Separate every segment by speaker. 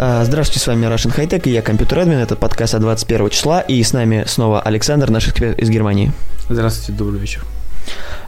Speaker 1: А, Здравствуйте, с вами Russian High Tech и я компьютер админ. Это подкаст от 21 числа. И с нами снова Александр, наш эксперт из Германии.
Speaker 2: Здравствуйте, добрый вечер.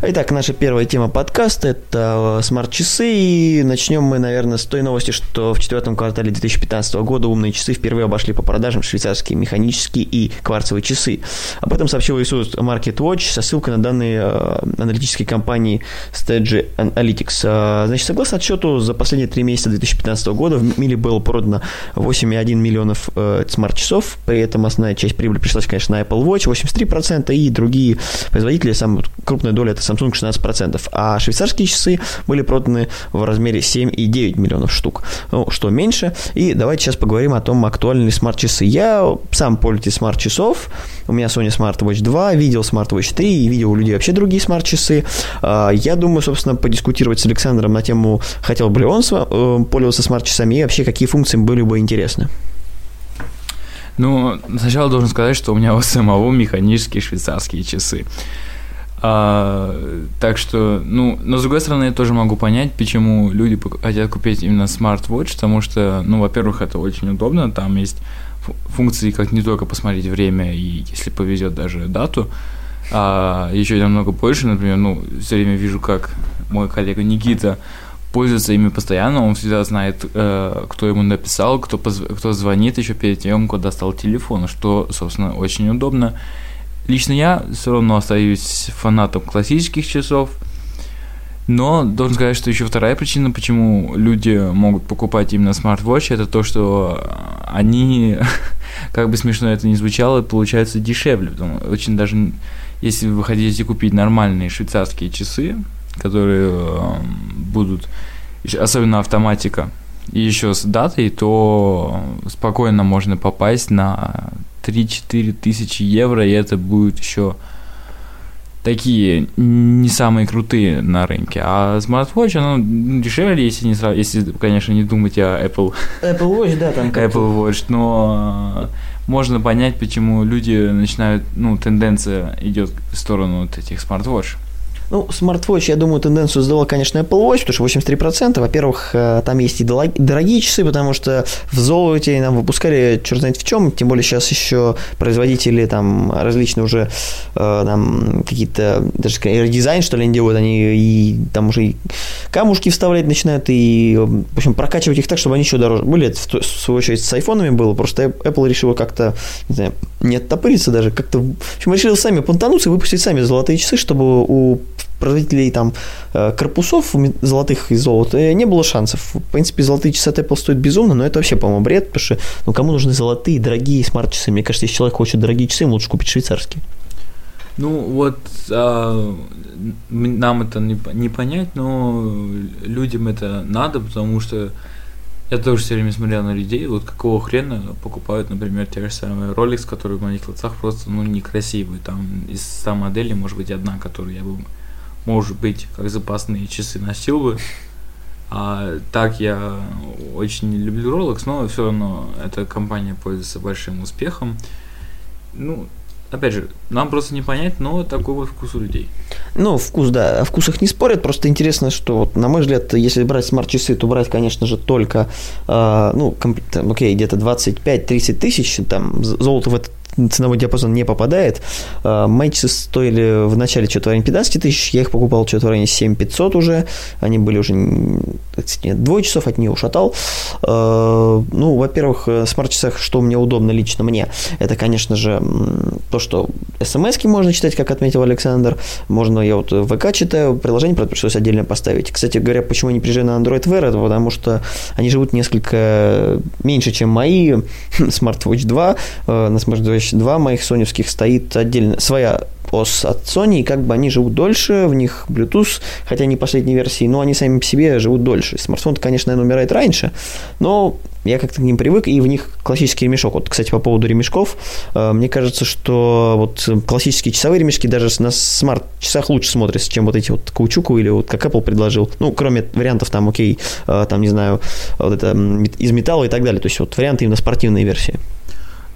Speaker 1: Итак, наша первая тема подкаста – это э, смарт-часы. И начнем мы, наверное, с той новости, что в четвертом квартале 2015 года умные часы впервые обошли по продажам швейцарские механические и кварцевые часы. Об этом сообщил Иисус Market Watch со ссылкой на данные э, аналитической компании Stage Analytics. Э, Значит, согласно отчету, за последние три месяца 2015 года в мире было продано 8,1 миллионов смарт-часов. При этом основная часть прибыли пришлась, конечно, на Apple Watch 83%, и другие производители, самая крупная доля это Samsung 16%, а швейцарские часы были проданы в размере 7,9 миллионов штук, ну, что меньше. И давайте сейчас поговорим о том, актуальны ли смарт-часы. Я сам пользователь смарт-часов, у меня Sony Smart Watch 2, видел Smart Watch 3 и видел у людей вообще другие смарт-часы. А, Я думаю, собственно, подискутировать с Александром на тему, хотел бы ли он э, пользоваться смарт-часами и вообще какие функции были бы интересны.
Speaker 2: Ну, сначала должен сказать, что у меня у самого механические швейцарские часы. А, так что, ну, но с другой стороны, я тоже могу понять, почему люди хотят купить именно смарт-вотч, потому что, ну, во-первых, это очень удобно, там есть фу- функции, как не только посмотреть время и, если повезет, даже дату, а еще намного больше, например, ну, все время вижу, как мой коллега Никита пользуется ими постоянно, он всегда знает, э, кто ему написал, кто, позв- кто звонит еще перед тем, как достал телефон, что, собственно, очень удобно. Лично я все равно остаюсь фанатом классических часов, но должен сказать, что еще вторая причина, почему люди могут покупать именно смарт-вотч, это то, что они, как бы смешно это ни звучало, получаются дешевле. Очень даже, если вы хотите купить нормальные швейцарские часы, которые э, будут, особенно автоматика, и еще с датой, то спокойно можно попасть на 3-4 тысячи евро, и это будет еще такие не самые крутые на рынке. А smartwatch, оно дешевле, если, не сра- если, конечно, не думать о Apple,
Speaker 1: Apple Watch, да, там
Speaker 2: Apple Watch, но э, можно понять, почему люди начинают, ну, тенденция идет в сторону вот этих smartwatch.
Speaker 1: Ну, smartwatch, я думаю, тенденцию сделал, конечно, Apple Watch, потому что 83%. Во-первых, э, там есть и дорогие часы, потому что в золоте нам выпускали черт знает в чем, тем более сейчас еще производители там различные уже э, там какие-то, даже дизайн, что ли, они делают, они и там уже и камушки вставлять начинают, и, в общем, прокачивать их так, чтобы они еще дороже были. Это, в то- в свою очередь, с айфонами было, просто Apple решила как-то, не знаю, не оттопыриться даже, как-то, в общем, решили сами понтануться и выпустить сами золотые часы, чтобы у производителей там э, корпусов золотых из золота э, не было шансов. В принципе, золотые часы от Apple стоят безумно, но это вообще, по-моему, бред, потому что ну, кому нужны золотые, дорогие смарт-часы? Мне кажется, если человек хочет дорогие часы, ему лучше купить швейцарские.
Speaker 2: Ну, вот а, нам это не, не понять, но людям это надо, потому что я тоже все время смотрел на людей, вот какого хрена покупают, например, те же самые Rolex, которые в моих глазах просто, ну, некрасивые. Там из 100 моделей, может быть, одна, которую я бы, может быть, как запасные часы носил бы. А так я очень не люблю Rolex, но все равно эта компания пользуется большим успехом. Ну, опять же, нам просто не понять, но такой вот вкус у людей.
Speaker 1: Ну, вкус, да, о вкусах не спорят, просто интересно, что, вот, на мой взгляд, если брать смарт-часы, то брать, конечно же, только, э, ну, комп- там, окей, где-то 25-30 тысяч, там, золото в этот ценовой диапазон не попадает. Э, часы стоили в начале что-то в районе 15 тысяч, я их покупал что-то в районе 7500 уже, они были уже, нет, двое часов от нее ушатал. Э, Ну, во-первых, э, в смарт-часах, что мне удобно лично мне, это, конечно же, то, что смс можно читать, как отметил Александр, можно, я вот ВК читаю, приложение, правда, пришлось отдельно поставить. Кстати говоря, почему я не приезжаю на Android Wear, это потому что они живут несколько меньше, чем мои. Smartwatch 2, э, на Smartwatch 2 моих соневских стоит отдельно своя OS от Sony, и как бы они живут дольше, в них Bluetooth, хотя не последней версии, но они сами по себе живут дольше. Смартфон, конечно, наверное, умирает раньше, но я как-то к ним привык, и в них классический ремешок. Вот, кстати, по поводу ремешков, э, мне кажется, что вот классические часовые ремешки даже на смарт-часах лучше смотрятся, чем вот эти вот каучуковые или вот как Apple предложил. Ну, кроме вариантов там, окей, э, там, не знаю, вот это из металла и так далее. То есть вот варианты именно спортивной версии.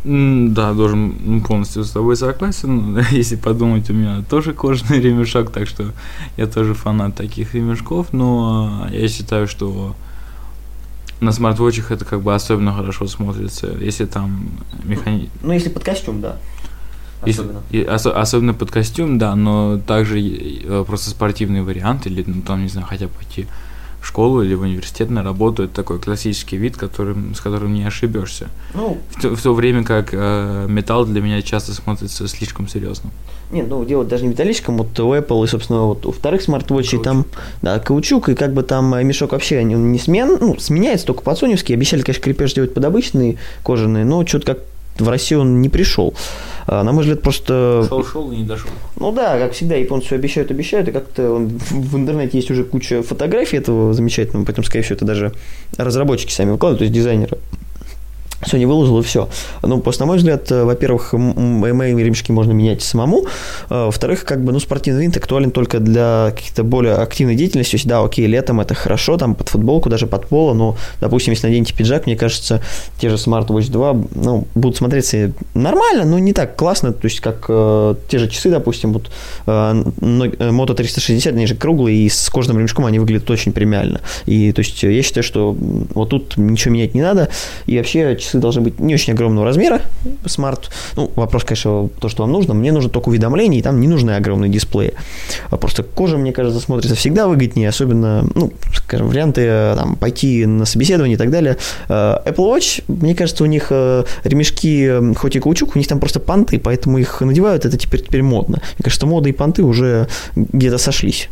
Speaker 2: Да, должен ну, полностью с тобой согласен. Если подумать, у меня тоже кожаный ремешок, так что я тоже фанат таких ремешков, но я считаю, что на смарт-вотчах это как бы особенно хорошо смотрится, если там механи...
Speaker 1: Ну, если под костюм, да.
Speaker 2: Особенно. Если, и, ос, особенно под костюм, да, но также э, просто спортивный вариант, или ну, там, не знаю, хотя бы пойти в школу или в университет на работу, это такой классический вид, которым, с которым не ошибешься. Ну, в, то, в то время как э, металл для меня часто смотрится слишком серьезно.
Speaker 1: Нет, ну дело даже не металлическом, вот у Apple и, собственно, вот у вторых смарт-вотчей там, да, каучук, и как бы там мешок вообще не, не смен, ну, сменяется только соневский. Обещали, конечно, крепеж делать под обычные кожаные, но что-то как в Россию он не пришел. А, на мой взгляд, просто...
Speaker 2: Шел, шел и не дошел.
Speaker 1: Ну да, как всегда, японцы все обещают, обещают, и как-то в интернете есть уже куча фотографий этого замечательного, поэтому, скорее всего, это даже разработчики сами выкладывают, то есть дизайнеры. Sony выложил и все. Ну, просто, на мой взгляд, э, во-первых, мои ремешки можно менять самому. Э, во-вторых, как бы, ну, спортивный винт актуален только для каких-то более активной деятельности. То есть, да, окей, летом это хорошо, там, под футболку, даже под поло, но, допустим, если наденете пиджак, мне кажется, те же Smart Watch 2, ну, будут смотреться нормально, но не так классно, то есть, как э, те же часы, допустим, вот э, Moto 360, они же круглые, и с кожаным ремешком они выглядят очень премиально. И, то есть, я считаю, что вот тут ничего менять не надо, и вообще часы должны быть не очень огромного размера, смарт. Ну, вопрос, конечно, то, что вам нужно. Мне нужно только уведомления, и там не нужны огромные дисплеи. А просто кожа, мне кажется, смотрится всегда выгоднее, особенно, ну, скажем, варианты э, там, пойти на собеседование и так далее. Э, Apple Watch, мне кажется, у них э, ремешки, хоть и каучук, у них там просто понты, поэтому их надевают, это теперь, теперь модно. Мне кажется, мода и понты уже где-то сошлись.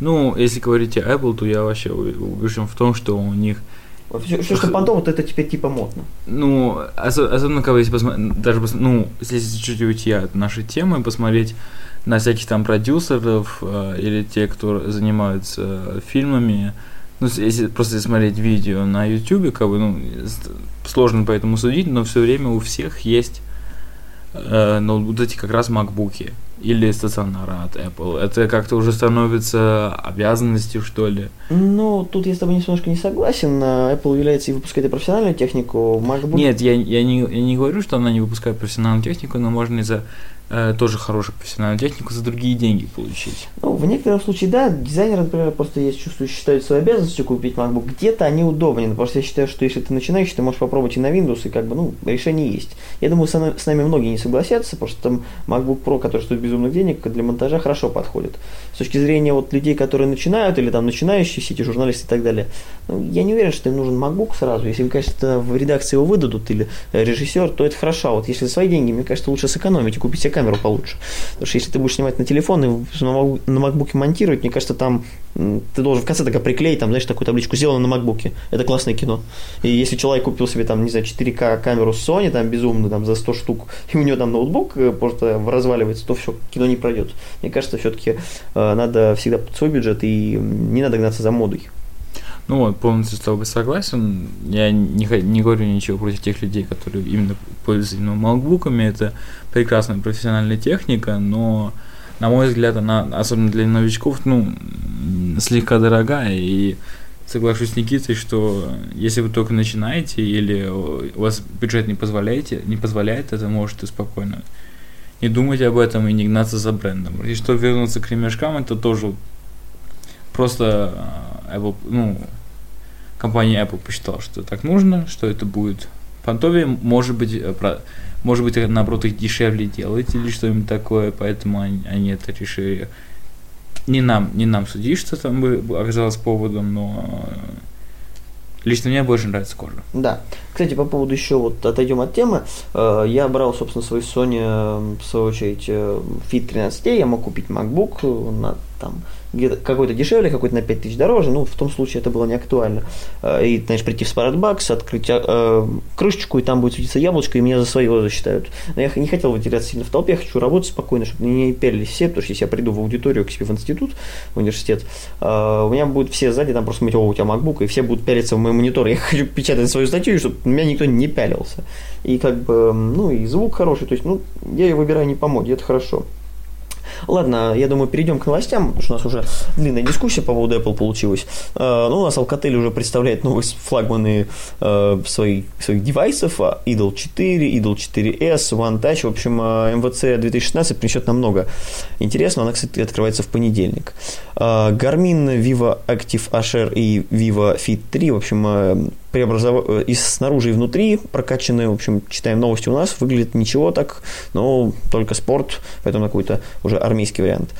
Speaker 2: Ну, если говорить о Apple, то я вообще убежден в том, что у них –
Speaker 1: все, все что понтом, вот это теперь типа модно.
Speaker 2: Ну, особенно, когда если посмотреть, даже, ну, если чуть-чуть уйти от нашей темы, посмотреть на всяких там продюсеров э, или те, кто занимаются фильмами, ну, если просто смотреть видео на YouTube, как бы, ну, сложно поэтому судить, но все время у всех есть э, ноутбуки, эти как раз макбуки или стационара от Apple? Это как-то уже становится обязанностью, что ли?
Speaker 1: Ну, тут я с тобой немножко не согласен. Apple является и выпускает и профессиональную технику.
Speaker 2: MacBook... Нет, я, я, не, я не говорю, что она не выпускает профессиональную технику, но можно из-за тоже хорошую профессиональную технику за другие деньги получить.
Speaker 1: Ну, в некотором случае, да, дизайнеры, например, просто есть чувствую, считают своей обязанностью купить MacBook. Где-то они удобнее, просто я считаю, что если ты начинающий, ты можешь попробовать и на Windows, и как бы, ну, решение есть. Я думаю, с, нами многие не согласятся, потому что там MacBook Pro, который стоит безумных денег, для монтажа хорошо подходит. С точки зрения вот людей, которые начинают, или там начинающие сети, журналисты и так далее, ну, я не уверен, что им нужен MacBook сразу. Если конечно, в редакции его выдадут, или режиссер, то это хорошо. А вот если свои деньги, мне кажется, лучше сэкономить и купить камеру получше. Потому что если ты будешь снимать на телефон и на макбуке монтировать, мне кажется, там ты должен в конце только приклеить, там, знаешь, такую табличку сделано на макбуке. Это классное кино. И если человек купил себе, там, не знаю, 4К камеру Sony, там, безумно, там, за 100 штук, и у него там ноутбук э, просто разваливается, то все, кино не пройдет. Мне кажется, все-таки э, надо всегда под свой бюджет и не надо гнаться за модой.
Speaker 2: Ну вот, полностью с тобой согласен. Я не, не говорю ничего против тех людей, которые именно пользуются именно макбуками. Это прекрасная профессиональная техника, но, на мой взгляд, она, особенно для новичков, ну, слегка дорогая. И соглашусь с Никитой, что если вы только начинаете или у вас бюджет не позволяет, не позволяет, это можете спокойно не думать об этом и не гнаться за брендом. И что вернуться к ремешкам, это тоже просто а, Apple, ну, компания Apple посчитала, что так нужно, что это будет понтовее, может быть, э, про, может быть, наоборот, их дешевле делать или что-нибудь такое, поэтому они, они это решили. Не нам, не нам судить, что там бы оказалось поводом, но Лично мне больше нравится кожа.
Speaker 1: Да. Кстати, по поводу еще вот отойдем от темы. Э, я брал, собственно, свой Sony, в свою очередь, Fit 13, я мог купить MacBook на там какой-то дешевле, какой-то на 5 тысяч дороже, ну, в том случае это было не актуально. Э, и, знаешь, прийти в Спаратбакс, открыть э, крышечку, и там будет светиться яблочко, и меня за своего засчитают. Но я не хотел выделяться сильно в толпе, я хочу работать спокойно, чтобы не пялились все, потому что если я приду в аудиторию к себе в институт, в университет, э, у меня будут все сзади там просто смотреть, о, у тебя MacBook, и все будут пялиться в мой монитор. Я хочу печатать свою статью, чтобы меня никто не пялился. И как бы, ну, и звук хороший, то есть, ну, я ее выбираю не по моде, это хорошо. Ладно, я думаю, перейдем к новостям, потому что у нас уже длинная дискуссия по поводу Apple получилась. Э, ну, у нас Alcatel уже представляет новые флагманы э, своих, своих девайсов, а, Idol 4, Idol 4S, One Touch. В общем, MVC 2016 принесет нам много интересного. Она, кстати, открывается в понедельник. Э, Garmin Vivo Active Asher и Vivo Fit 3, в общем, преобразов... Э, и снаружи, и внутри прокачанные, в общем, читаем новости у нас, выглядит ничего так, но только спорт, поэтому какой-то уже армейский вариант.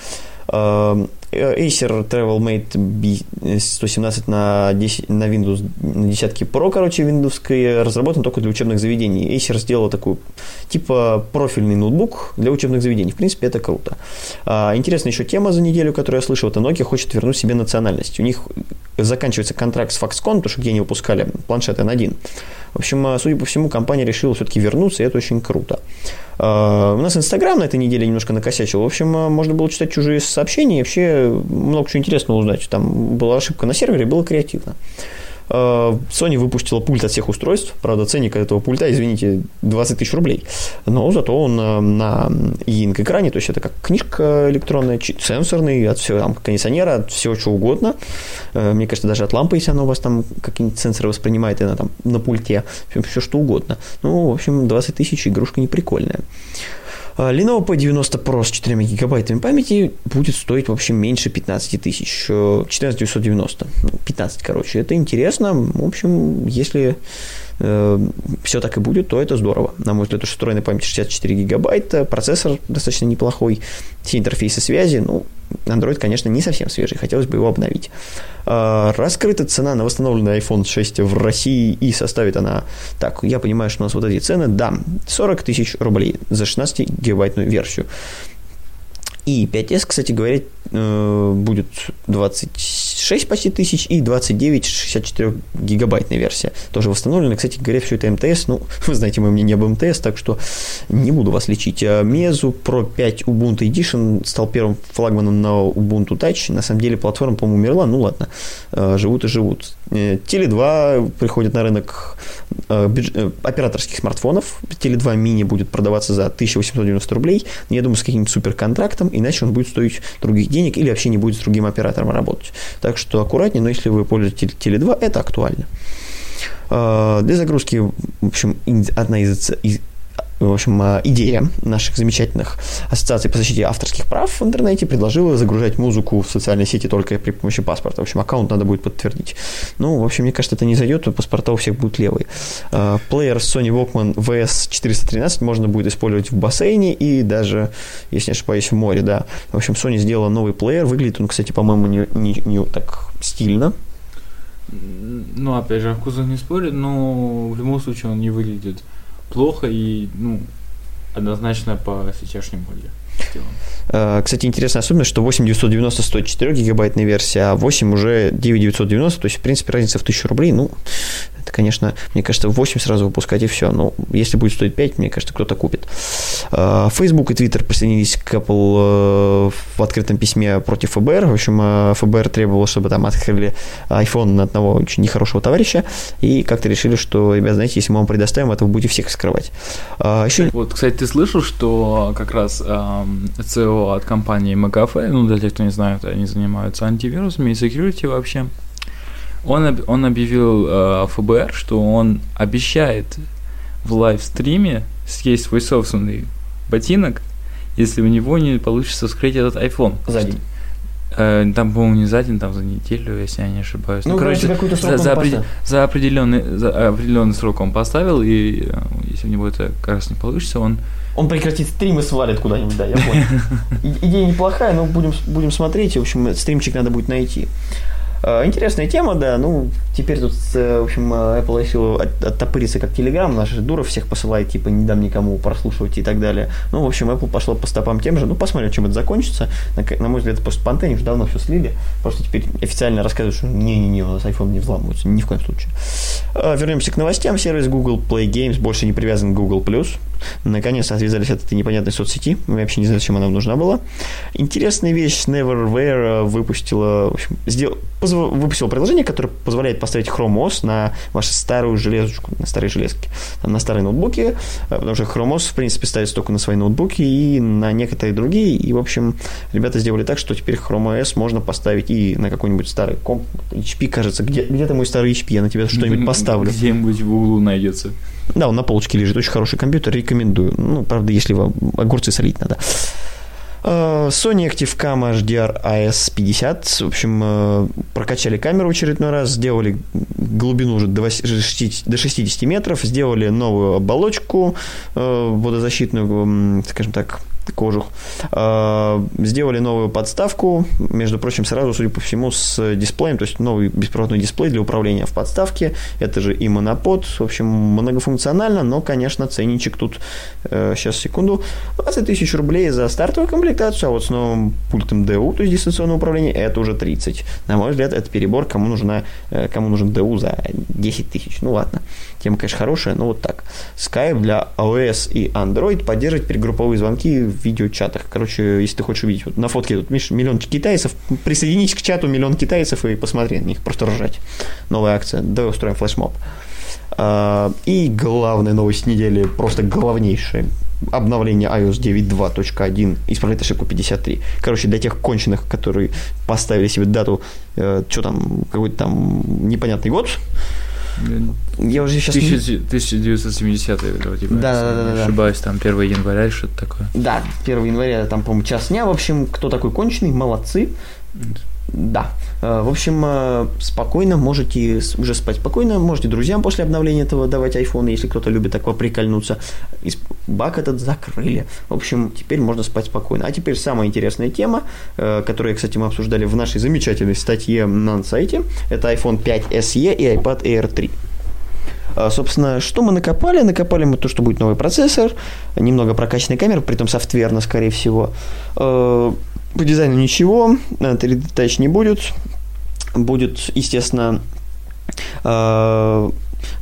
Speaker 1: Эм, Acer TravelMate B117 на, 10, на Windows, на десятки Pro, короче, Windows, разработан только для учебных заведений. Acer сделал такой, типа, профильный ноутбук для учебных заведений. В принципе, это круто. А, интересная еще тема за неделю, которую я слышал, это Nokia хочет вернуть себе национальность. У них заканчивается контракт с Foxconn, потому что где они выпускали планшеты N1. В общем, а, судя по всему, компания решила все-таки вернуться, и это очень круто. А, у нас Инстаграм на этой неделе немножко накосячил. В общем, а, можно было читать чужие сообщения и вообще много чего интересного узнать. Там была ошибка на сервере, было креативно. Э, Sony выпустила пульт от всех устройств. Правда, ценник этого пульта, извините, 20 тысяч рублей. Но зато он э, на e-ink экране, то есть это как книжка электронная, сенсорный, от всего, там, кондиционера, от всего чего угодно. Э, мне кажется, даже от лампы, если она у вас там какие-нибудь сенсоры воспринимает, и она там на пульте, все что угодно. Ну, в общем, 20 тысяч, игрушка неприкольная. А, Lenovo P90 Pro с 4 гигабайтами памяти будет стоить вообще меньше 15 тысяч. 14 990. 15, короче. Это интересно. В общем, если все так и будет, то это здорово. На мой взгляд, потому что встроенная память 64 гигабайта, процессор достаточно неплохой, все интерфейсы связи, ну, Android, конечно, не совсем свежий, хотелось бы его обновить. А, раскрыта цена на восстановленный iPhone 6 в России и составит она, так, я понимаю, что у нас вот эти цены, да, 40 тысяч рублей за 16-гигабайтную версию. И 5S, кстати говоря, будет 26 почти тысяч и 29 64 гигабайтная версия. Тоже восстановлена. Кстати говоря, все это МТС. Ну, вы знаете мое мнение об МТС, так что не буду вас лечить. А Meizu Pro 5 Ubuntu Edition стал первым флагманом на Ubuntu Touch. На самом деле платформа, по-моему, умерла. Ну ладно, э, живут и живут. Теле 2 приходит на рынок э, операторских смартфонов. Теле 2 мини будет продаваться за 1890 рублей. Я думаю, с каким-нибудь суперконтрактом иначе он будет стоить других денег или вообще не будет с другим оператором работать. Так что аккуратнее, но если вы пользуетесь Теле2, это актуально. А, для загрузки, в общем, одна из, из в общем, а, идея наших замечательных ассоциаций по защите авторских прав в интернете предложила загружать музыку в социальные сети только при помощи паспорта. В общем, аккаунт надо будет подтвердить. Ну, в общем, мне кажется, это не зайдет, то паспорта у всех будут левые. А, плеер Sony Walkman VS413 можно будет использовать в бассейне и даже, если не ошибаюсь, в море, да. В общем, Sony сделала новый плеер. Выглядит он, кстати, по-моему, не, не, не так стильно.
Speaker 2: Ну, опять же, вкусах не спорит, но в любом случае он не выглядит плохо и, ну, однозначно по сейчасшнему моде.
Speaker 1: Э, кстати, интересная особенность, что 8990 стоит 4 гигабайтная версия, а 8 уже 9990, то есть, в принципе, разница в 1000 рублей, ну, это, конечно, мне кажется, 8 сразу выпускать и все. Но если будет стоить 5, мне кажется, кто-то купит. Э, Facebook и Twitter присоединились к Apple э, в открытом письме против ФБР. В общем, ФБР требовало, чтобы там открыли iPhone на одного очень нехорошего товарища. И как-то решили, что, ребят, знаете, если мы вам предоставим это, вы будете всех скрывать.
Speaker 2: Еще... Вот, кстати, ты слышал, что как раз эм, CEO от компании McAfee, ну, для тех, кто не знает, они занимаются антивирусами и security вообще, он, он объявил э, ФБР, что он обещает в лайвстриме съесть свой собственный ботинок, если у него не получится вскрыть этот iPhone.
Speaker 1: За день.
Speaker 2: Э, там, по-моему, не за день, там за неделю, если я не ошибаюсь.
Speaker 1: Ну, ну короче, короче
Speaker 2: за, за, опред... за, определенный, за определенный срок он поставил, и э, если у него это как раз не получится, он
Speaker 1: он прекратит стрим и свалит куда-нибудь, да, я понял. Идея неплохая, но будем, будем смотреть. В общем, стримчик надо будет найти. Э, интересная тема, да. Ну, теперь тут, э, в общем, э, Apple решил от- оттопыриться как Telegram. Наши дура всех посылает, типа, не дам никому прослушивать и так далее. Ну, в общем, Apple пошло по стопам тем же. Ну, посмотрим, чем это закончится. На, на мой взгляд, после Pantene уже давно все слили. Просто теперь официально рассказывают, что не-не-не, у нас iPhone не взламывается. Ни в коем случае. Вернемся к новостям. Сервис Google Play Games больше не привязан к Google+. Наконец отвязались от этой непонятной соцсети. Я вообще не знаю, зачем она нужна была. Интересная вещь. Neverware выпустила, в общем, сделал, выпустила приложение, которое позволяет поставить Chrome OS на вашу старую железочку, на старые железки, там, на старые ноутбуки, э, потому что Chrome OS, в принципе, ставится только на свои ноутбуки и на некоторые другие. И, в общем, ребята сделали так, что теперь Chrome OS можно поставить и на какой-нибудь старый комп. HP, кажется, где, где-то мой старый HP, я на тебя что-нибудь поставлю.
Speaker 2: Где-нибудь в углу найдется.
Speaker 1: Да, он на полочке лежит. Очень хороший компьютер, рекомендую. Ну, правда, если вам огурцы солить надо. Э, Sony Active-Cam HDR AS50. В общем, э, прокачали камеру в очередной раз, сделали глубину уже до вось- 60 до 60 метров, сделали новую оболочку э, водозащитную, скажем так, кожух. Э, Сделали новую подставку, между прочим, сразу, судя по всему, с дисплеем, то есть новый беспроводной дисплей для управления в подставке. Это же и монопод, в общем, многофункционально, но, конечно, ценничек тут, э, сейчас, секунду, 20 тысяч рублей за стартовую комплектацию, а вот с новым пультом DU, то есть дистанционное управление, это уже 30. На мой взгляд, это перебор, кому, нужна, э, кому нужен DU за 10 тысяч. Ну ладно, тема, конечно, хорошая, но вот так. Skype для iOS и Android поддерживает перегрупповые звонки в видеочатах. Короче, если ты хочешь увидеть, вот на фотке тут, видишь, миллион китайцев, присоединись к чату миллион китайцев и посмотри на них, просто ржать. Новая акция, давай устроим флешмоб. А, И главная новость недели, просто главнейшая. Обновление iOS 9.2.1 исправляет ошибку 53. Короче, для тех конченых, которые поставили себе дату, что там, какой-то там непонятный год, я уже сейчас... не-
Speaker 2: 1970 вроде бы.
Speaker 1: Да, да, да, да,
Speaker 2: ошибаюсь, там 1 января или что-то такое.
Speaker 1: Да, 1 января, там, по-моему, час дня. В общем, кто такой конченый, молодцы. Да. Э, В общем, э, спокойно можете уже спать спокойно. Можете друзьям после обновления этого давать iPhone, если кто-то любит так поприкольнуться. Баг этот закрыли. В общем, теперь можно спать спокойно. А теперь самая интересная тема, э, которую, кстати, мы обсуждали в нашей замечательной статье на сайте. Это iPhone 5 SE и iPad Air 3. А, Собственно, что мы накопали? Накопали мы то, что будет новый процессор, немного прокачанной камеры, притом софтверно, скорее всего. Э, По дизайну ничего, э, 3D Touch не будет. Будет, естественно, э,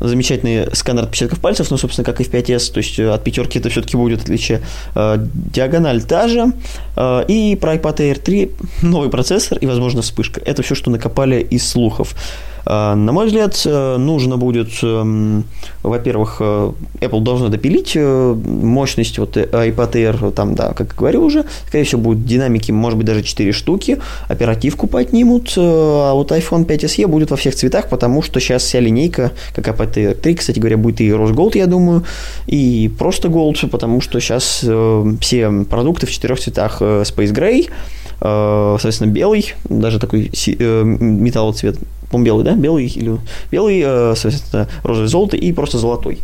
Speaker 1: замечательный сканер отпечатков пальцев, ну, собственно, как и в 5S, то есть э, от пятерки это все-таки будет отличие. Э, Диагональ та же. Э, И про iPad Air 3 новый процессор и, возможно, вспышка. Это все, что накопали из слухов. Э, На мой взгляд, э, нужно будет, эм, во-первых, э, Apple должна допилить мощность вот iPad Air, там, да, как говорил уже, скорее всего, будут динамики, может быть, даже 4 штуки, оперативку поднимут, а вот iPhone 5 SE будет во всех цветах, потому что сейчас вся линейка, как iPad Air 3, кстати говоря, будет и Rose Gold, я думаю, и просто Gold, потому что сейчас все продукты в четырех цветах Space Gray, соответственно, белый, даже такой си- э, металловый цвет, по белый, да? Белый или белый, э, соответственно, розовый золотый и просто золотой.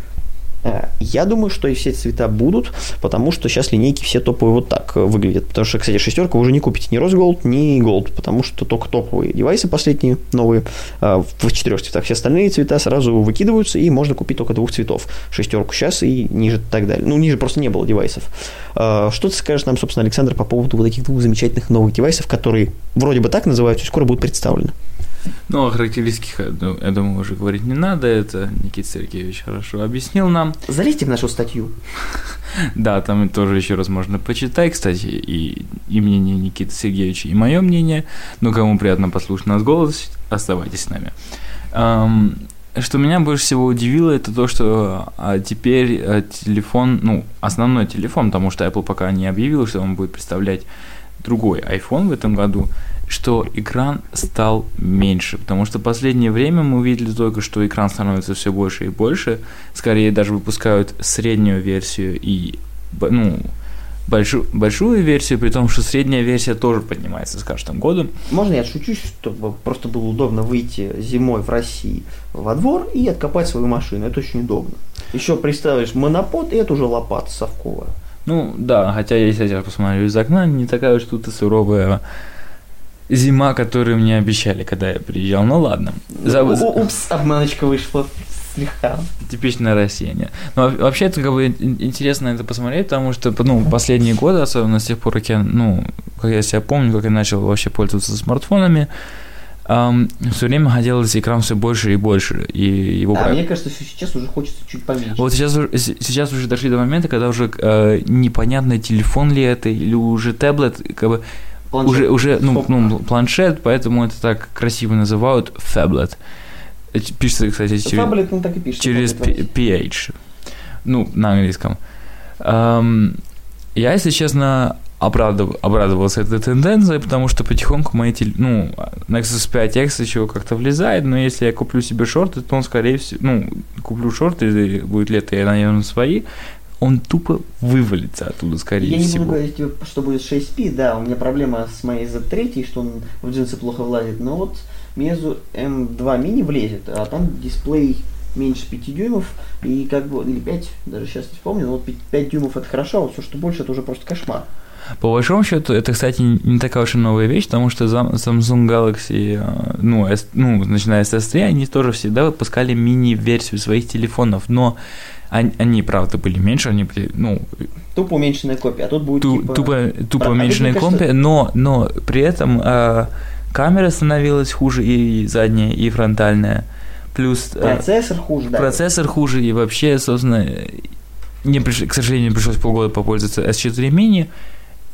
Speaker 1: Э, Я думаю, что и все цвета будут, потому что сейчас линейки все топовые вот так выглядят. Потому что, кстати, шестерка уже не купите ни Gold, ни Gold, потому что только топовые девайсы последние, новые, э, в четырех цветах. Все остальные цвета сразу выкидываются, и можно купить только двух цветов. Шестерку сейчас и ниже так далее. Ну, ниже просто не было девайсов. Что ты скажешь нам, собственно, Александр, по поводу вот таких двух замечательных новых девайсов, которые вроде бы так называются, и скоро будут представлены?
Speaker 2: Ну, о характеристиках, я ду- я думаю, уже говорить не надо, это Никита Сергеевич хорошо объяснил нам.
Speaker 1: Залезьте в нашу статью.
Speaker 2: Да, там тоже еще раз можно почитать, кстати, и, и мнение Никиты Сергеевича, и мое мнение. Ну, кому приятно послушать нас голос, оставайтесь с нами. Ам, что меня больше всего удивило, это то, что а, теперь а, телефон, ну, основной телефон, потому что Apple пока не объявил, что он будет представлять другой iPhone в этом году, что экран стал меньше, потому что последнее время мы увидели только, что экран становится все больше и больше, скорее даже выпускают среднюю версию и, ну, большую, большую версию, при том, что средняя версия тоже поднимается с каждым годом.
Speaker 1: Можно я шучу, чтобы просто было удобно выйти зимой в России во двор и откопать свою машину. Это очень удобно. Еще представишь монопод, и это уже лопата совковая.
Speaker 2: Ну, да, хотя я посмотрю из окна, не такая уж тут и суровая зима, которую мне обещали, когда я приезжал. Ну ладно.
Speaker 1: У- Упс, обманочка вышла слегка.
Speaker 2: Типичное Россия, нет. Но во- вообще это как бы ин- интересно это посмотреть, потому что, ну, последние годы, особенно с тех пор, как я, ну, как я себя помню, как я начал вообще пользоваться смартфонами, все время хотелось экран все больше и больше, и его
Speaker 1: А
Speaker 2: про-
Speaker 1: мне кажется, что сейчас уже хочется чуть поменьше.
Speaker 2: Вот сейчас, сейчас уже дошли до момента, когда уже э, непонятно, телефон ли это или уже таблет, как бы
Speaker 1: Планшет.
Speaker 2: уже, уже ну, ну, планшет, поэтому это так красиво называют фаблет. Пишется, кстати, через,
Speaker 1: Фаблет, ну так и пишет.
Speaker 2: через PH, ну, на английском. Ам, я, если честно, обрадов- обрадовался этой тенденции, потому что потихоньку мои, тел- ну, Nexus 5X еще как-то влезает, но если я куплю себе шорты, то он, скорее всего, ну, куплю шорты, будет лето, я надену свои, он тупо вывалится оттуда, скорее
Speaker 1: Я не
Speaker 2: всего.
Speaker 1: буду говорить тебе, что будет 6P, да, у меня проблема с моей Z3, что он в джинсы плохо влазит, но вот Meizu M2 Mini влезет, а там дисплей меньше 5 дюймов, и как бы, или 5, даже сейчас не вспомню, но вот 5, дюймов это хорошо, а вот все, что больше, это уже просто кошмар.
Speaker 2: По большому счету, это, кстати, не такая уж и новая вещь, потому что Samsung Galaxy, э, ну, S- ну, начиная с S3, они тоже всегда выпускали мини-версию своих телефонов, но они, они, правда, были меньше, они были, ну,
Speaker 1: Тупо уменьшенная копия, а тут будет
Speaker 2: ту-
Speaker 1: типа...
Speaker 2: тупо, тупо
Speaker 1: Про- а
Speaker 2: уменьшенные
Speaker 1: мне кажется-
Speaker 2: компи, но, но при этом э, камера становилась хуже и задняя, и фронтальная, плюс э,
Speaker 1: Процессор хуже, да.
Speaker 2: процессор хуже, и вообще, собственно, не приш- к сожалению, пришлось полгода попользоваться S4 mini,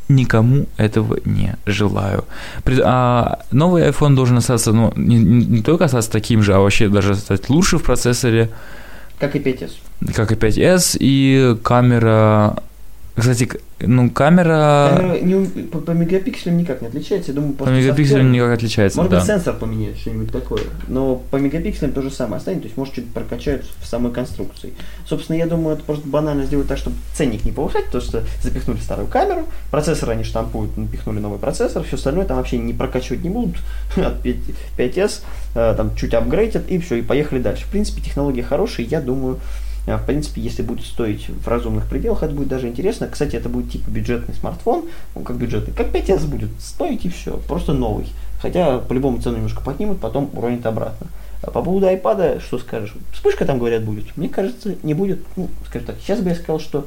Speaker 2: никому этого не желаю. При- а новый iPhone должен остаться, ну, не, не- не только остаться таким же, а вообще даже стать лучше в процессоре,
Speaker 1: Как и 5S.
Speaker 2: как и 5S, и камера... Кстати, ну, камера,
Speaker 1: Камера не по, по мегапикселям никак не отличается, я думаю,
Speaker 2: по мегапикселям никак отличается,
Speaker 1: Может
Speaker 2: да.
Speaker 1: быть, сенсор поменяют, что-нибудь такое. Но по мегапикселям то же самое останется, то есть, может, что-то прокачают в самой конструкции. Собственно, я думаю, это просто банально сделать так, чтобы ценник не повышать, то что запихнули старую камеру, процессор они штампуют, напихнули новый процессор, все остальное там вообще не прокачивать не будут от 5, 5S, э, там чуть апгрейдят, и все, и поехали дальше. В принципе, технология хорошая, я думаю, в принципе, если будет стоить в разумных пределах, это будет даже интересно. Кстати, это будет типа бюджетный смартфон, ну как бюджетный, как 5S будет стоить и все, просто новый. Хотя по-любому цену немножко поднимут, потом уронят обратно. А по поводу iPad, что скажешь? Вспышка там, говорят, будет. Мне кажется, не будет. Ну, скажем так, сейчас бы я сказал, что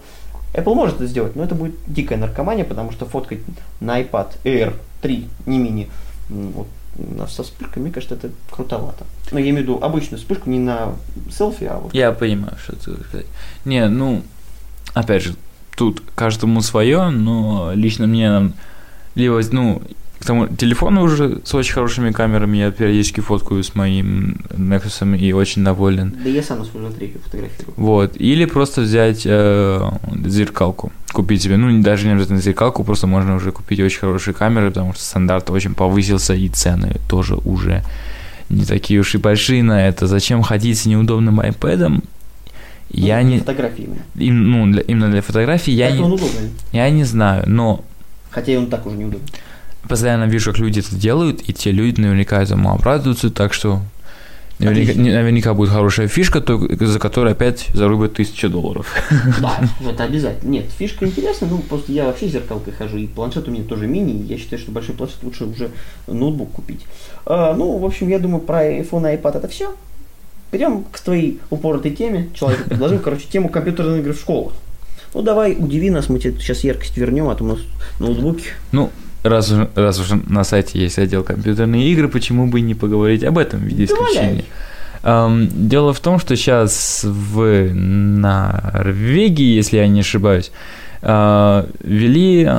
Speaker 1: Apple может это сделать, но это будет дикая наркомания, потому что фоткать на iPad Air 3, не мини, вот, на- со вспышкой, мне кажется, это крутовато. Но я имею в виду обычную вспышку, не на селфи, а вот
Speaker 2: Я понимаю, что ты сказать. Не, ну, опять же, тут каждому свое, но лично мне либо, ну, к тому телефону уже с очень хорошими камерами, я периодически фоткаю с моим Nexus и очень доволен.
Speaker 1: Да я сам на треке фотографирую.
Speaker 2: Вот. Или просто взять э, зеркалку. Купить себе, ну, даже не обязательно зеркалку, просто можно уже купить очень хорошие камеры, потому что стандарт очень повысился, и цены тоже уже не такие уж и большие на это. Зачем ходить с неудобным iPad? Я
Speaker 1: Ну,
Speaker 2: не...
Speaker 1: Фотографии
Speaker 2: им- ну, для- именно для фотографий я не, я не знаю, но
Speaker 1: Хотя и он так уже неудобный.
Speaker 2: Постоянно вижу, как люди это делают, и те люди наверняка этому обрадуются, так что наверняка, наверняка будет хорошая фишка, за которую опять зарубят тысячу долларов.
Speaker 1: Да, это обязательно. Нет, фишка интересная, ну просто я вообще зеркалкой хожу, и планшет у меня тоже мини, я считаю, что большой планшет лучше уже ноутбук купить. А, ну, в общем, я думаю, про iPhone и iPad это все. Перейдем к твоей упоротой теме. Человек предложил, короче, тему компьютерных игр в школах. Ну, давай, удиви нас, мы тебе сейчас яркость вернем, а то у нас ноутбуки.
Speaker 2: Ну, раз раз уже на сайте есть отдел компьютерные игры, почему бы и не поговорить об этом в виде исключения? Ам, дело в том, что сейчас в Норвегии, если я не ошибаюсь, а, ввели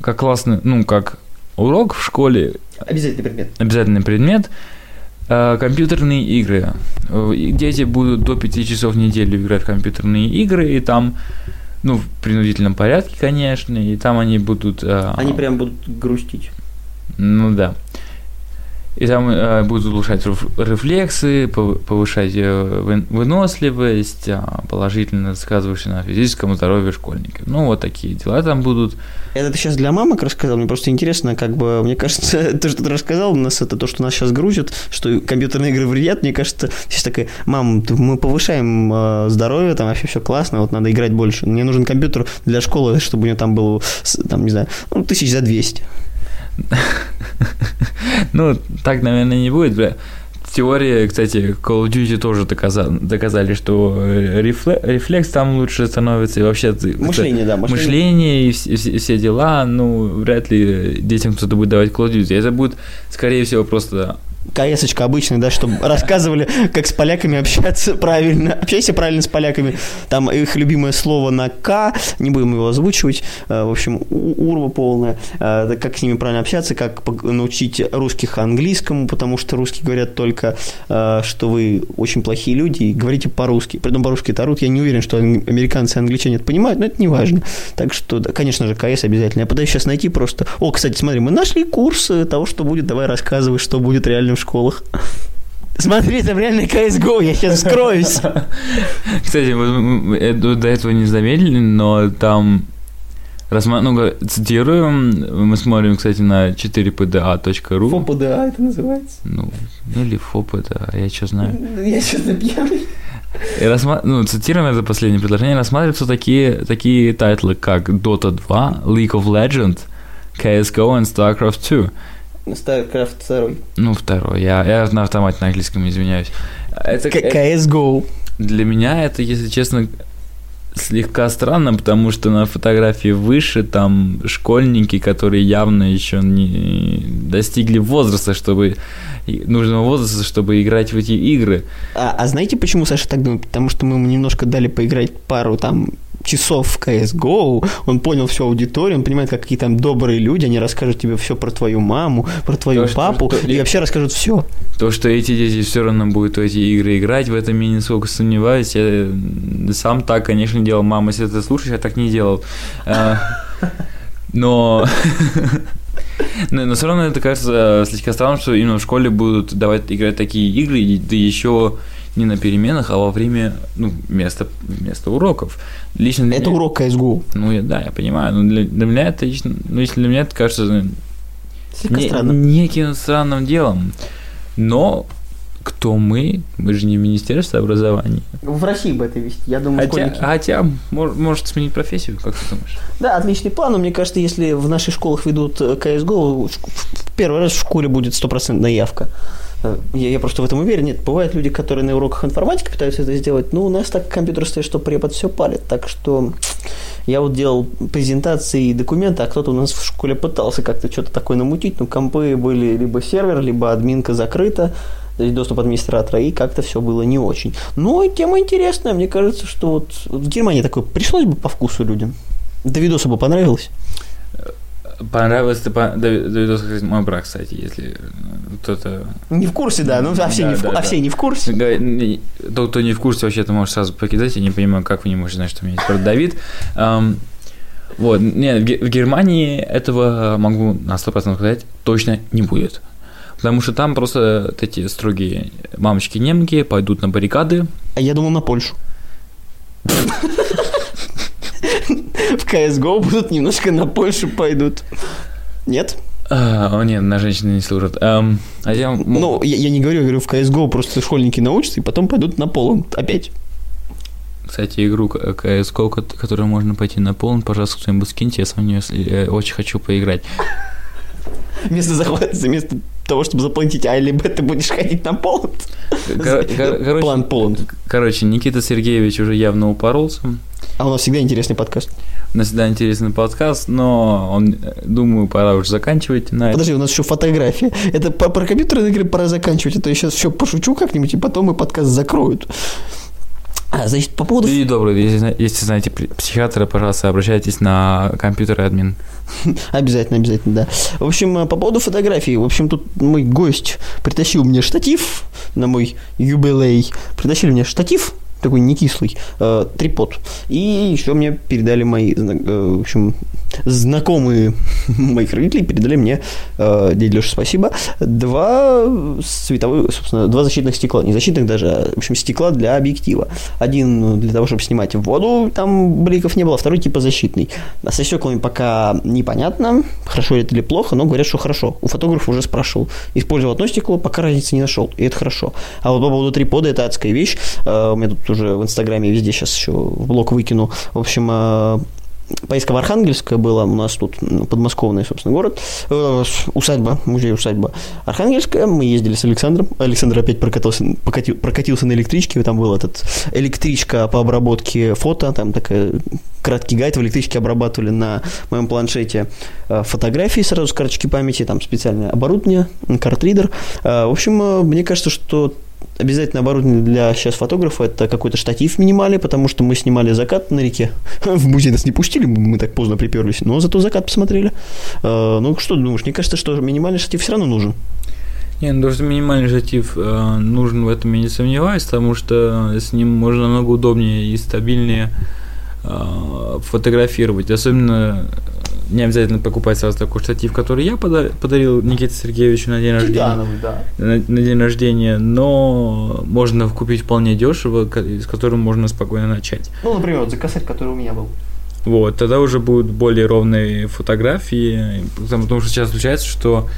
Speaker 2: как классный, ну, как урок в школе,
Speaker 1: Обязательный предмет.
Speaker 2: обязательный предмет, а, компьютерные игры. Э, Дети будут до 5 часов в неделю играть в компьютерные игры, и там, ну, в принудительном порядке, конечно, и там они будут... а,
Speaker 1: Они прям будут грустить.
Speaker 2: ну да. И там э, будут улучшать реф- рефлексы, пов- повышать э, вы- выносливость, а, положительно сказывающиеся на физическом здоровье школьников. Ну, вот такие дела там будут.
Speaker 1: Это ты сейчас для мамок рассказал? Мне просто интересно, как бы, мне кажется, то, что ты рассказал, у нас это то, что нас сейчас грузит, что компьютерные игры вредят, мне кажется, сейчас такая, мам, мы повышаем э, здоровье, там вообще все классно, вот надо играть больше. Мне нужен компьютер для школы, чтобы у него там было, там, не знаю, ну, тысяч за 200.
Speaker 2: Ну, так, наверное, не будет, бля. В теории, кстати, Call of Duty тоже доказали, доказали что рефле- рефлекс там лучше становится, и вообще...
Speaker 1: Мышление, да, мышление.
Speaker 2: Мышление и все, все- все дела, ну, вряд ли детям кто-то будет давать Call of Duty. Это будет, скорее всего, просто
Speaker 1: КСочка обычная, да, чтобы рассказывали, как с поляками общаться правильно. Общайся правильно с поляками. Там их любимое слово на К, не будем его озвучивать. Э, В общем, урва полная. Э, Как с ними правильно общаться, как научить русских английскому, потому что русские говорят только, э, что вы очень плохие люди и говорите по-русски. Притом по-русски это орут. Я не уверен, что ан- американцы и англичане это понимают, но это не важно. Так что, да, конечно же, КС обязательно. Я пытаюсь сейчас найти просто... О, кстати, смотри, мы нашли курс того, что будет. Давай рассказывай, что будет реально в школах. Смотри, там реально CSGO, я сейчас скроюсь.
Speaker 2: Кстати, до этого не заметили, но там рассма- ну, цитируем, мы смотрим, кстати, на 4pda.ru.
Speaker 1: ФОПДА это называется.
Speaker 2: Ну, или ФОПДА, я что знаю.
Speaker 1: Я честно пьяный.
Speaker 2: И рассма- ну, цитируем это последнее предложение, рассматриваются такие, такие тайтлы, как Dota 2, League of Legends, CSGO и StarCraft 2.
Speaker 1: StarCraft 2.
Speaker 2: Ну, второй. Я, я на автомате на английском извиняюсь. Это, это-
Speaker 1: CSGO.
Speaker 2: Для меня это, если честно, слегка странно, потому что на фотографии выше там школьники, которые явно еще не достигли возраста, чтобы нужного возраста, чтобы играть в эти игры.
Speaker 1: А, а знаете, почему Саша так думает? Потому что мы ему немножко дали поиграть пару там часов в CSGO, он понял всю аудиторию, он понимает, как какие там добрые люди, они расскажут тебе все про твою маму, про твою
Speaker 2: То, что-
Speaker 1: папу,
Speaker 2: что-
Speaker 1: и вообще расскажут все.
Speaker 2: То, что эти дети все равно будут в эти игры играть, в этом я нисколько сомневаюсь. Я сам так, конечно, делал. Мама, если ты слушаешь, я так не делал. А, Но... Но, но все равно это кажется слегка странным, что именно в школе будут давать играть такие игры, и да еще не на переменах, а во время, ну, вместо, вместо уроков. Лично для
Speaker 1: Это
Speaker 2: меня-
Speaker 1: урок CSGO.
Speaker 2: Ну, я, да, я понимаю, но для, для меня это лично, ну, если для меня это кажется ну, не-
Speaker 1: странно.
Speaker 2: неким странным делом. Но кто мы? Мы же не министерство образования.
Speaker 1: В России бы это вести, я думаю,
Speaker 2: Хотя,
Speaker 1: школьники.
Speaker 2: хотя мор- может сменить профессию, как ты думаешь?
Speaker 1: Да, отличный план, но мне кажется, если в наших школах ведут э, CSGO, шк- в первый раз в школе будет стопроцентная явка. Э, Я, я просто в этом уверен. Нет, бывают люди, которые на уроках информатики пытаются это сделать, но у нас так компьютер стоит, что препод все палит. Так что я вот делал презентации и документы, а кто-то у нас в школе пытался как-то что-то такое намутить, но компы были либо сервер, либо админка закрыта, то есть доступ администратора, и как-то все было не очень. Но тема интересная, мне кажется, что вот в Германии такое пришлось бы по вкусу людям. Давидосу бы понравилось.
Speaker 2: Понравилось ты по... Давидос, кстати, мой брак, кстати, если э, кто-то...
Speaker 1: Не в курсе, да, ну а все,
Speaker 2: Да,
Speaker 1: не, в,
Speaker 2: да,
Speaker 1: а
Speaker 2: да.
Speaker 1: все не в курсе.
Speaker 2: Тот, кто не в курсе, вообще ты можешь сразу покидать. Я не понимаю, как вы не можете знать, что у меня есть брат Давид. Ам, вот, нет, в Ге- в Германии этого, могу на 100% сказать, точно не будет. Потому что там просто вот эти строгие мамочки-немки пойдут на баррикады.
Speaker 1: А я думал на Польшу. В CSGO будут немножко на Польшу пойдут. Нет?
Speaker 2: А, о, нет, на женщины не служат. Ам, а я,
Speaker 1: Ну, я, я не говорю, я говорю, в CSGO просто школьники научатся и потом пойдут на Поланд опять.
Speaker 2: Кстати, игру CSGO, ко- которую можно пойти на полон, пожалуйста, кто-нибудь скиньте, я с вами э, очень хочу поиграть.
Speaker 1: Вместо захвата, вместо того, чтобы заплатить А или Б, ты будешь ходить на.
Speaker 2: Кор- короче-
Speaker 1: План Поланд.
Speaker 2: Короче, Никита Сергеевич уже явно упоролся.
Speaker 1: А у нас всегда интересный подкаст.
Speaker 2: У нас всегда интересный подкаст, но он, э, думаю, пора уже заканчивать на.
Speaker 1: Подожди, у нас еще фотография. Это по- про компьютерные игры пора заканчивать, а то я сейчас еще пошучу как-нибудь, и потом и подкаст закроют. А, значит, по поводу...
Speaker 2: И добрый, если, если знаете психиатра, пожалуйста, обращайтесь на компьютер админ.
Speaker 1: Обязательно, обязательно, да. В общем, э, по поводу фотографий. В общем, тут мой гость притащил мне штатив на мой юбилей. Притащили мне штатив, такой не кислый, э, трипод. И еще мне передали мои, э, в общем, знакомые моих родителей, передали мне, э, дядя Леша, спасибо, два световых, собственно, два защитных стекла. Не защитных даже, а, в общем, стекла для объектива. Один для того, чтобы снимать в воду, там бликов не было, второй типа защитный. А со стеклами пока непонятно, хорошо это или плохо, но говорят, что хорошо. У фотографа уже спрашивал. Использовал одно стекло, пока разницы не нашел, и это хорошо. А вот по поводу трипода, это адская вещь. Э, У меня тут уже в Инстаграме везде сейчас еще в блог выкину. В общем, э, поездка в Архангельское была у нас тут, ну, подмосковный, собственно, город, э, усадьба, музей-усадьба Архангельская, мы ездили с Александром, Александр опять прокатился, покатил, прокатился на электричке, там был этот электричка по обработке фото, там такая краткий гайд. В электричке обрабатывали на моем планшете э, фотографии сразу с карточки памяти, там специальное оборудование, картридер. Э, в общем, э, мне кажется, что обязательно оборудование для сейчас фотографа это какой-то штатив минимали, потому что мы снимали закат на реке. В музей нас не пустили, мы так поздно приперлись, но зато закат посмотрели. Ну, что думаешь, мне кажется, что минимальный штатив все равно нужен.
Speaker 2: Не, ну, что минимальный штатив э, нужен, в этом я не сомневаюсь, потому что с ним можно намного удобнее и стабильнее э, фотографировать. Особенно не обязательно покупать сразу такой штатив, который я подарил Никите Сергеевичу на день рождения.
Speaker 1: да.
Speaker 2: На, на день рождения, но можно купить вполне дешево, с которым можно спокойно начать.
Speaker 1: Ну, например, вот за кассет, который у меня был.
Speaker 2: Вот, тогда уже будут более ровные фотографии, потому что сейчас случается, что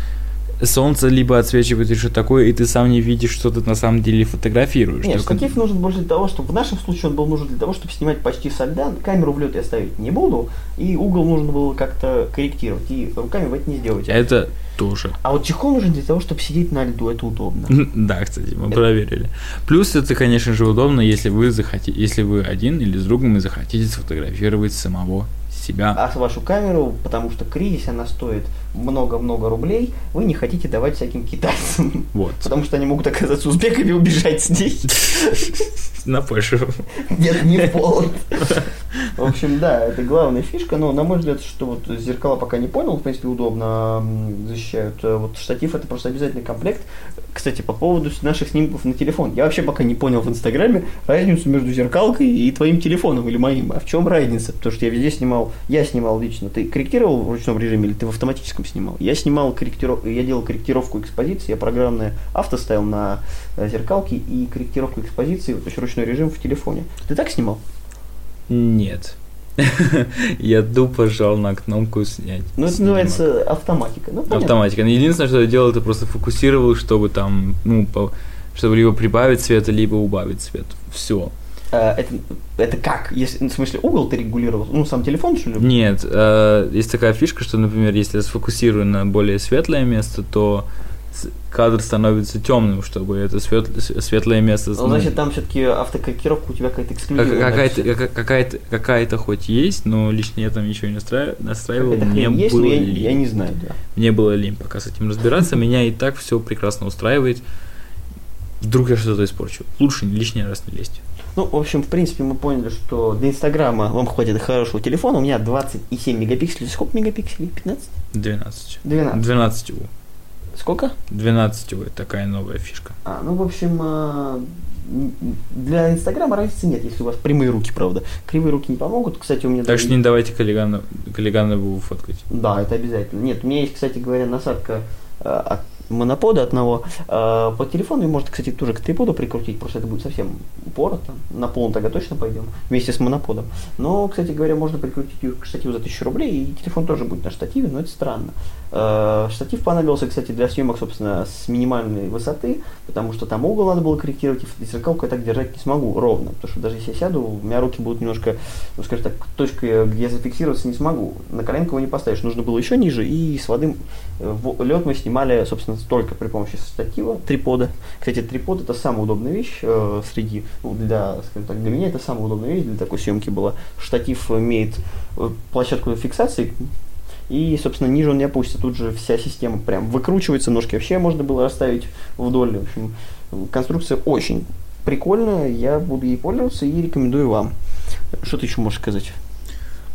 Speaker 2: солнце либо отсвечивает или что такое, и ты сам не видишь, что ты на самом деле фотографируешь.
Speaker 1: Нет, Только... штатив нужен больше для того, чтобы в нашем случае он был нужен для того, чтобы снимать почти со льда. Камеру в лед я ставить не буду, и угол нужно было как-то корректировать. И руками вы это не сделаете.
Speaker 2: Это тоже.
Speaker 1: А вот чехол нужен для того, чтобы сидеть на льду, это удобно.
Speaker 2: Да, кстати, мы это... проверили. Плюс это, конечно же, удобно, если вы захотите, если вы один или с другом и захотите сфотографировать самого себя.
Speaker 1: А вашу камеру, потому что кризис, она стоит много-много рублей, вы не хотите давать всяким китайцам.
Speaker 2: Вот.
Speaker 1: Потому что они могут оказаться узбеками и убежать с ней.
Speaker 2: На Польшу.
Speaker 1: Нет, не в Поланд. В общем, да, это главная фишка, но, на мой взгляд, что вот зеркала пока не понял, в принципе, удобно защищают. Э, вот штатив это просто обязательный комплект. Кстати, по поводу наших снимков на телефон. Я вообще пока не понял в Инстаграме разницу между зеркалкой и твоим телефоном или моим. А в чем разница? Потому что я везде снимал, я снимал лично. Ты корректировал в ручном режиме или ты в автоматическом снимал? Я снимал корректировку, я делал корректировку экспозиции, я программное авто ставил на э, зеркалке и корректировку экспозиции, то есть ручной режим в телефоне. Ты так снимал?
Speaker 2: Нет. Я тупо жал на кнопку снять.
Speaker 1: Ну, это называется автоматика. Ну,
Speaker 2: автоматика. Но единственное, что я делал, это просто фокусировал, чтобы там, ну, чтобы либо прибавить цвета, либо убавить цвет. Все.
Speaker 1: А, это, это как? Если, ну, в смысле, угол ты регулировал? Ну, сам телефон, что ли?
Speaker 2: Нет. Э, есть такая фишка, что, например, если я сфокусирую на более светлое место, то кадр становится темным, чтобы это свет, светлое место.
Speaker 1: Ну, значит, там все-таки автокорректировка у тебя какая-то эксклюзивная.
Speaker 2: Какая-то, какая-то, какая-то хоть есть, но лично я там ничего не настраивал. настраивал.
Speaker 1: Мне есть, было но я, я не знаю, да.
Speaker 2: Мне было лень пока с этим разбираться. Меня и так все прекрасно устраивает. Вдруг я что-то испорчу. Лучше лишний раз не лезть.
Speaker 1: Ну, в общем, в принципе, мы поняли, что для Инстаграма вам хватит хорошего телефона. У меня 27 мегапикселей. Сколько мегапикселей? 15?
Speaker 2: 12.
Speaker 1: 12.
Speaker 2: 12
Speaker 1: Сколько?
Speaker 2: 12 вот такая новая фишка.
Speaker 1: А, ну, в общем, а, для Инстаграма разницы нет, если у вас прямые руки, правда. Кривые руки не помогут. Кстати, у меня...
Speaker 2: Так что не давайте коллеганову фоткать.
Speaker 1: Да, это обязательно. Нет, у меня есть, кстати говоря, насадка а, от монопода одного. Э, по телефону и можно, кстати, тоже к триподу прикрутить, просто это будет совсем упорото. На полном тогда точно пойдем, вместе с моноподом. Но, кстати говоря, можно прикрутить к штативу за 1000 рублей, и телефон тоже будет на штативе, но это странно. Э, штатив понадобился, кстати, для съемок, собственно, с минимальной высоты, потому что там угол надо было корректировать, и зеркалку я так держать не смогу ровно, потому что даже если я сяду, у меня руки будут немножко, ну, скажем так, точкой, где зафиксироваться не смогу. На коленку его не поставишь, нужно было еще ниже, и с воды э, лед мы снимали, собственно, только при помощи штатива, трипода. Кстати, трипод это самая удобная вещь э, среди, ну, для, скажем так, для меня это самая удобная вещь для такой съемки была. Штатив имеет э, площадку фиксации, и, собственно, ниже он не опустится. Тут же вся система прям выкручивается, ножки вообще можно было расставить вдоль. В общем, конструкция очень прикольная, я буду ей пользоваться и рекомендую вам. Что ты еще можешь сказать?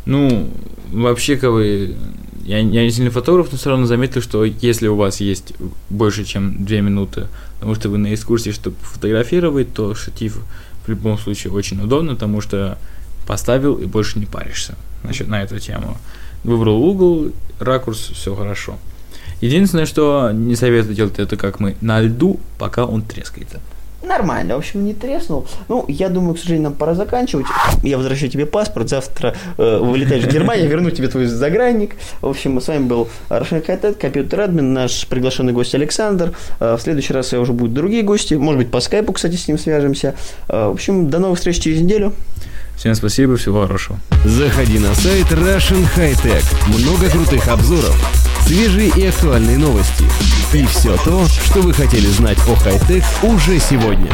Speaker 2: Ну, вообще, как бы, я, я не сильный фотограф, но все равно заметил, что если у вас есть больше, чем 2 минуты, потому что вы на экскурсии, чтобы фотографировать, то штатив в любом случае очень удобно, потому что поставил и больше не паришься значит, на эту тему. Выбрал угол, ракурс, все хорошо. Единственное, что не советую делать, это как мы на льду, пока он трескается.
Speaker 1: Нормально, в общем, не треснул. Ну, я думаю, к сожалению, нам пора заканчивать. Я возвращаю тебе паспорт, завтра э, вылетаешь в Германию, верну тебе твой загранник. В общем, с вами был Рашин Хайтет, компьютер админ, наш приглашенный гость Александр. Э, в следующий раз я уже будут другие гости, может быть, по скайпу, кстати, с ним свяжемся. Э, в общем, до новых встреч через неделю.
Speaker 2: Всем спасибо, всего хорошего.
Speaker 3: Заходи на сайт Russian High Tech. Много крутых обзоров, свежие и актуальные новости. И все то, что вы хотели знать о хай-тек уже сегодня.